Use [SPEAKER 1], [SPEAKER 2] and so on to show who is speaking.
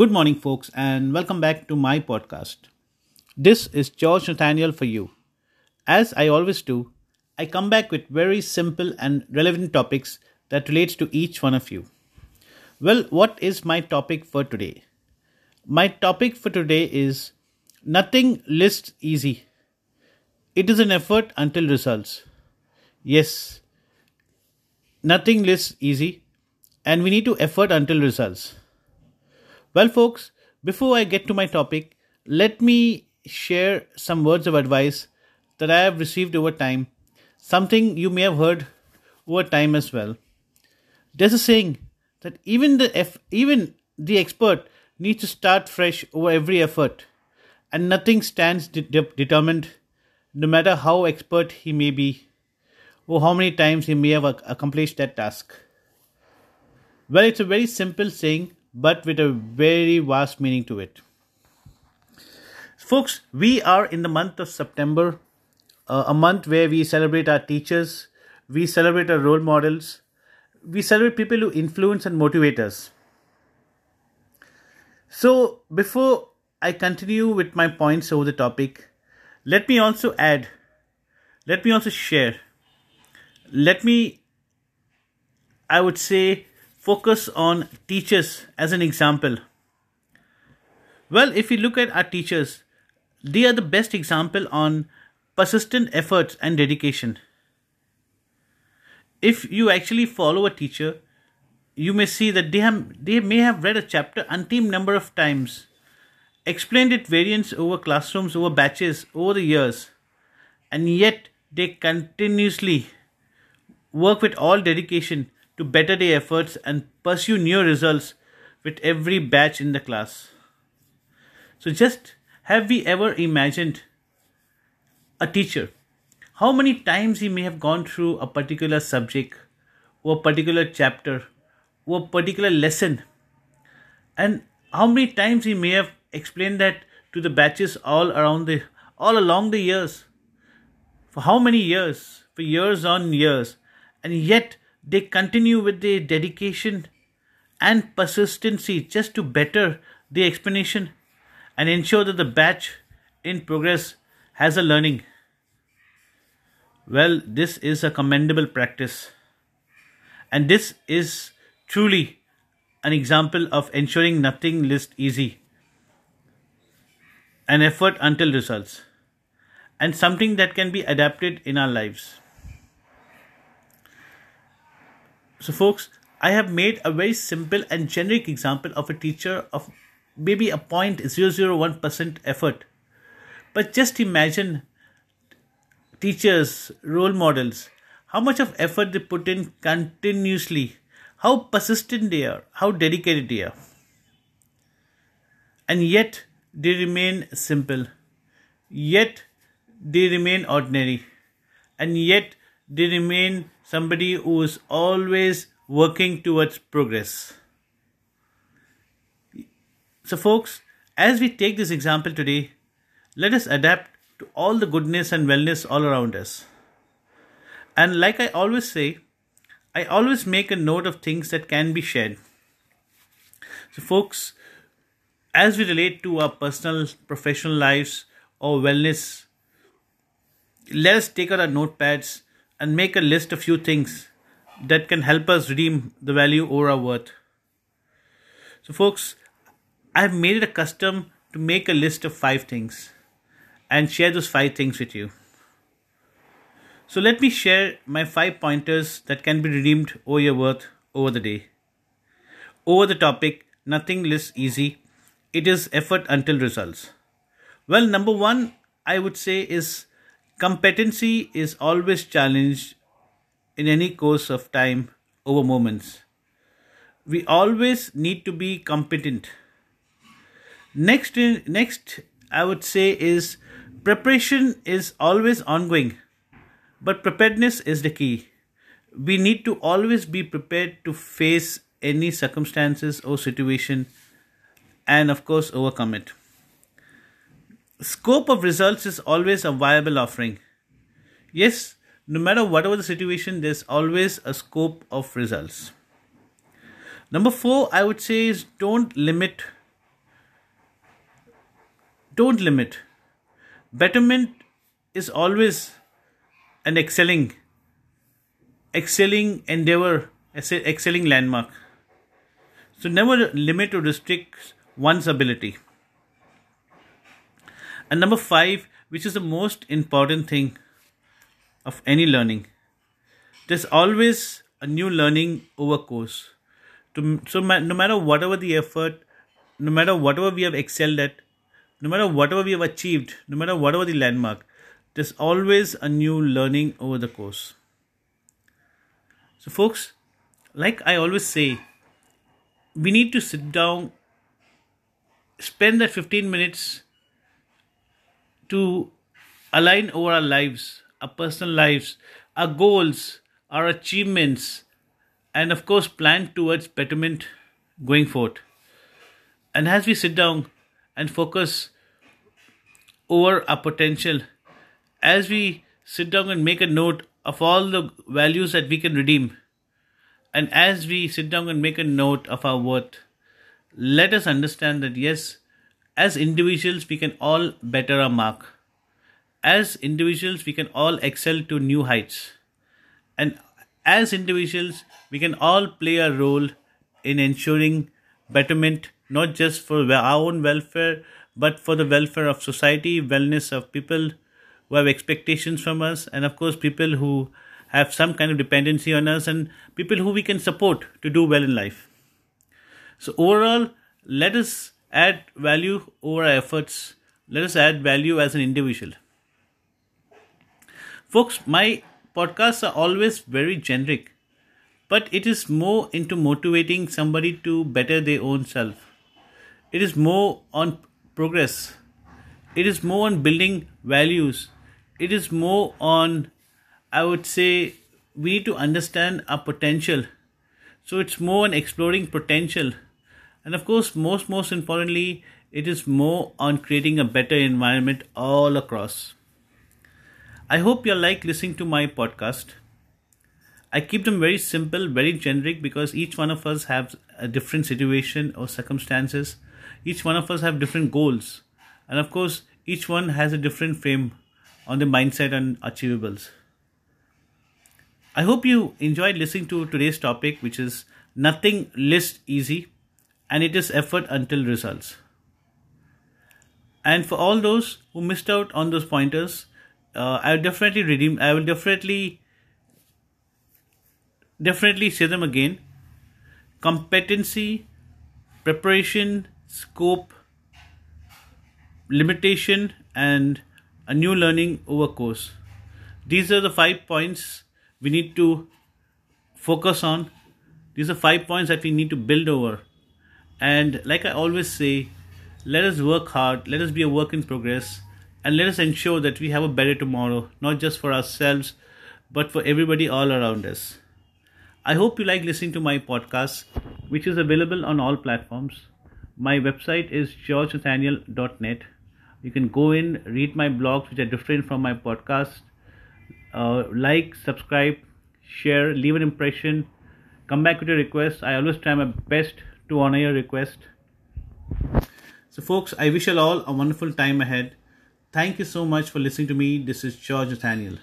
[SPEAKER 1] Good morning, folks, and welcome back to my podcast. This is George Nathaniel for you. As I always do, I come back with very simple and relevant topics that relates to each one of you. Well, what is my topic for today? My topic for today is nothing lists easy. It is an effort until results. Yes, nothing lists easy, and we need to effort until results. Well, folks, before I get to my topic, let me share some words of advice that I have received over time, something you may have heard over time as well. There's a saying that even the F, even the expert needs to start fresh over every effort, and nothing stands de- de- determined, no matter how expert he may be, or how many times he may have accomplished that task. Well, it's a very simple saying but with a very vast meaning to it. Folks, we are in the month of September, uh, a month where we celebrate our teachers, we celebrate our role models, we celebrate people who influence and motivate us. So, before I continue with my points over the topic, let me also add, let me also share, let me, I would say, focus on teachers as an example. Well, if you look at our teachers, they are the best example on persistent efforts and dedication. If you actually follow a teacher, you may see that they, have, they may have read a chapter umpteen number of times, explained it variants over classrooms, over batches, over the years, and yet they continuously work with all dedication to better their efforts and pursue new results with every batch in the class. So, just have we ever imagined a teacher? How many times he may have gone through a particular subject or a particular chapter or a particular lesson, and how many times he may have explained that to the batches all around the all along the years. For how many years? For years on years. And yet they continue with their dedication and persistency just to better the explanation and ensure that the batch in progress has a learning. Well, this is a commendable practice, and this is truly an example of ensuring nothing list easy, an effort until results, and something that can be adapted in our lives. So, folks, I have made a very simple and generic example of a teacher of maybe a 0.001% effort. But just imagine teachers, role models, how much of effort they put in continuously, how persistent they are, how dedicated they are. And yet they remain simple, yet they remain ordinary, and yet they remain somebody who is always working towards progress. So, folks, as we take this example today, let us adapt to all the goodness and wellness all around us. And like I always say, I always make a note of things that can be shared. So, folks, as we relate to our personal, professional lives or wellness, let us take out our notepads and make a list of few things that can help us redeem the value over our worth. So, folks, I have made it a custom to make a list of five things and share those five things with you. So, let me share my five pointers that can be redeemed over your worth over the day. Over the topic, nothing less easy. It is effort until results. Well, number one, I would say is Competency is always challenged in any course of time over moments. We always need to be competent. Next, next I would say is preparation is always ongoing, but preparedness is the key. We need to always be prepared to face any circumstances or situation and, of course, overcome it scope of results is always a viable offering. Yes, no matter whatever the situation, there's always a scope of results. Number four, I would say, is don't limit don't limit. Betterment is always an excelling, excelling endeavor, excelling landmark. So never limit or restrict one's ability. And number five, which is the most important thing of any learning, there's always a new learning over course. So no matter whatever the effort, no matter whatever we have excelled at, no matter whatever we have achieved, no matter whatever the landmark, there's always a new learning over the course. So, folks, like I always say, we need to sit down, spend that 15 minutes to align over our lives, our personal lives, our goals, our achievements, and of course, plan towards betterment going forward. And as we sit down and focus over our potential, as we sit down and make a note of all the values that we can redeem, and as we sit down and make a note of our worth, let us understand that yes, as individuals, we can all better our mark. As individuals, we can all excel to new heights. And as individuals, we can all play a role in ensuring betterment, not just for our own welfare, but for the welfare of society, wellness of people who have expectations from us, and of course, people who have some kind of dependency on us, and people who we can support to do well in life. So, overall, let us add value over our efforts. Let us add value as an individual. Folks, my podcasts are always very generic, but it is more into motivating somebody to better their own self. It is more on progress. It is more on building values. It is more on, I would say, we need to understand our potential. So it's more on exploring potential. And of course, most, most importantly, it is more on creating a better environment all across. I hope you like listening to my podcast. I keep them very simple, very generic because each one of us have a different situation or circumstances. Each one of us have different goals. And of course, each one has a different frame on the mindset and achievables. I hope you enjoyed listening to today's topic, which is nothing list easy and it is effort until results. And for all those who missed out on those pointers, uh, I will definitely redeem. I will definitely, definitely say them again. Competency, preparation, scope, limitation, and a new learning over course. These are the five points we need to focus on. These are five points that we need to build over. And like I always say, let us work hard, let us be a work in progress and let us ensure that we have a better tomorrow, not just for ourselves, but for everybody all around us. I hope you like listening to my podcast, which is available on all platforms. My website is georgenathaniel.net. You can go in, read my blogs, which are different from my podcast. Uh, like, subscribe, share, leave an impression, come back with your request. I always try my best to honor your request. So, folks, I wish you all a wonderful time ahead. Thank you so much for listening to me. This is George Nathaniel.